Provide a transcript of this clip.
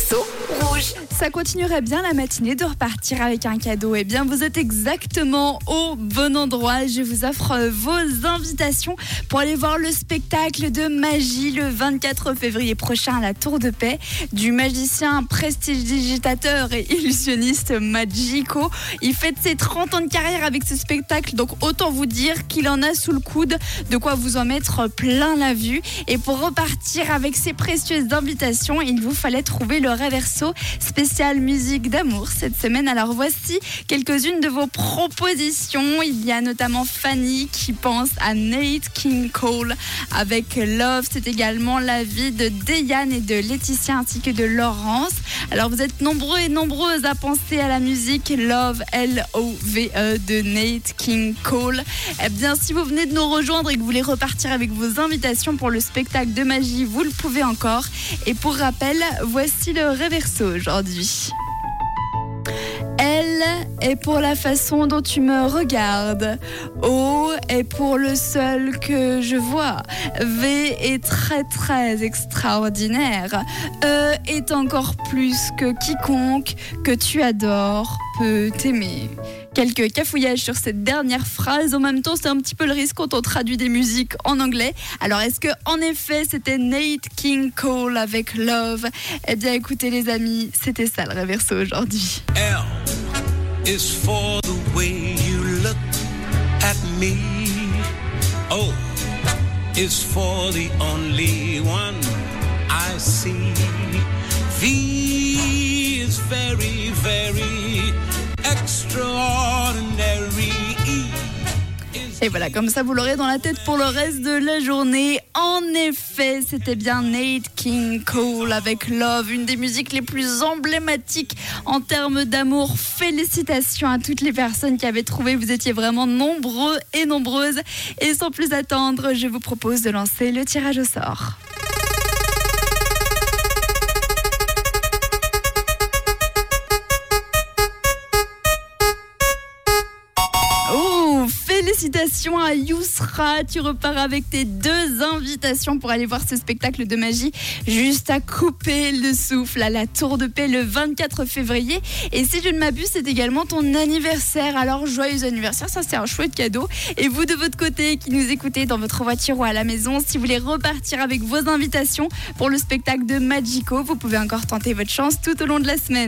perso Ça continuerait bien la matinée de repartir avec un cadeau. Eh bien, vous êtes exactement au bon endroit. Je vous offre vos invitations pour aller voir le spectacle de magie le 24 février prochain à la Tour de Paix du magicien prestidigitateur et illusionniste Magico. Il fête ses 30 ans de carrière avec ce spectacle, donc autant vous dire qu'il en a sous le coude de quoi vous en mettre plein la vue. Et pour repartir avec ces précieuses invitations, il vous fallait trouver le reverso spécial musique d'amour cette semaine. Alors voici quelques-unes de vos propositions. Il y a notamment Fanny qui pense à Nate King Cole avec Love. C'est également l'avis de Deyane et de Laetitia ainsi que de Laurence. Alors vous êtes nombreux et nombreuses à penser à la musique Love L-O-V-E de Nate King Cole. Eh bien, si vous venez de nous rejoindre et que vous voulez repartir avec vos invitations pour le spectacle de magie, vous le pouvez encore. Et pour rappel, voici le reverso aujourd'hui. L est pour la façon dont tu me regardes. O est pour le seul que je vois. V est très très extraordinaire. E est encore plus que quiconque que tu adores peut t'aimer quelques cafouillages sur cette dernière phrase. En même temps, c'est un petit peu le risque quand on traduit des musiques en anglais. Alors, est-ce que en effet, c'était Nate King Cole avec Love? Eh bien, écoutez les amis, c'était ça le reverso aujourd'hui. Is for the way you look at me. O is for the only one I see. V is very, very extraordinary. Et voilà, comme ça vous l'aurez dans la tête pour le reste de la journée. En effet, c'était bien Nate King Cole avec Love, une des musiques les plus emblématiques en termes d'amour. Félicitations à toutes les personnes qui avaient trouvé, vous étiez vraiment nombreux et nombreuses. Et sans plus attendre, je vous propose de lancer le tirage au sort. Félicitations à Yousra. Tu repars avec tes deux invitations pour aller voir ce spectacle de magie juste à couper le souffle à la Tour de Paix le 24 février. Et si je ne m'abuse, c'est également ton anniversaire. Alors, joyeux anniversaire. Ça, c'est un chouette cadeau. Et vous, de votre côté, qui nous écoutez dans votre voiture ou à la maison, si vous voulez repartir avec vos invitations pour le spectacle de Magico, vous pouvez encore tenter votre chance tout au long de la semaine.